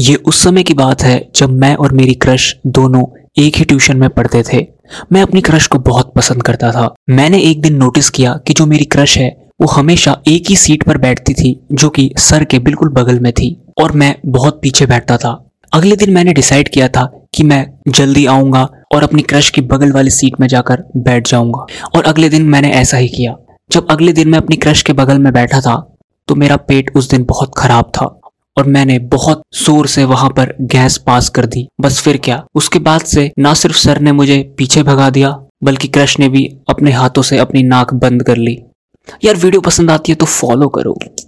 ये उस समय की बात है जब मैं और मेरी क्रश दोनों एक ही ट्यूशन में पढ़ते थे। मैं अपनी क्रश को बहुत पसंद करता था। मैंने एक दिन नोटिस किया कि जो मेरी क्रश है, वो हमेशा एक ही सीट पर बैठती थी, जो कि सर के बिल्कुल बगल में थी और मैं बहुत पीछे बैठता था। अगले दिन मैंने डिसाइड किया था कि मैं जल्दी आऊँगा और अपनी क्रश की बगल वाली सीट में जाकर बैठ जाऊँगा। और अगले दिन मैंने ऐसा ही किया। जब अगले दिन मैं अपनी क्रश के बगल में बैठा था तो मेरा पेट उस दिन बहुत खराब था। और मैंने बहुत ज़ोर से वहाँ पर गैस पास कर दी। बस फिर क्या? उसके बाद से ना सिर्फ़ सर ने मुझे पीछे भगा दिया, बल्कि क्रश ने भी अपने हाथों से अपनी नाक बंद कर ली। यार, वीडियो पसंद आती है तो फॉलो करो।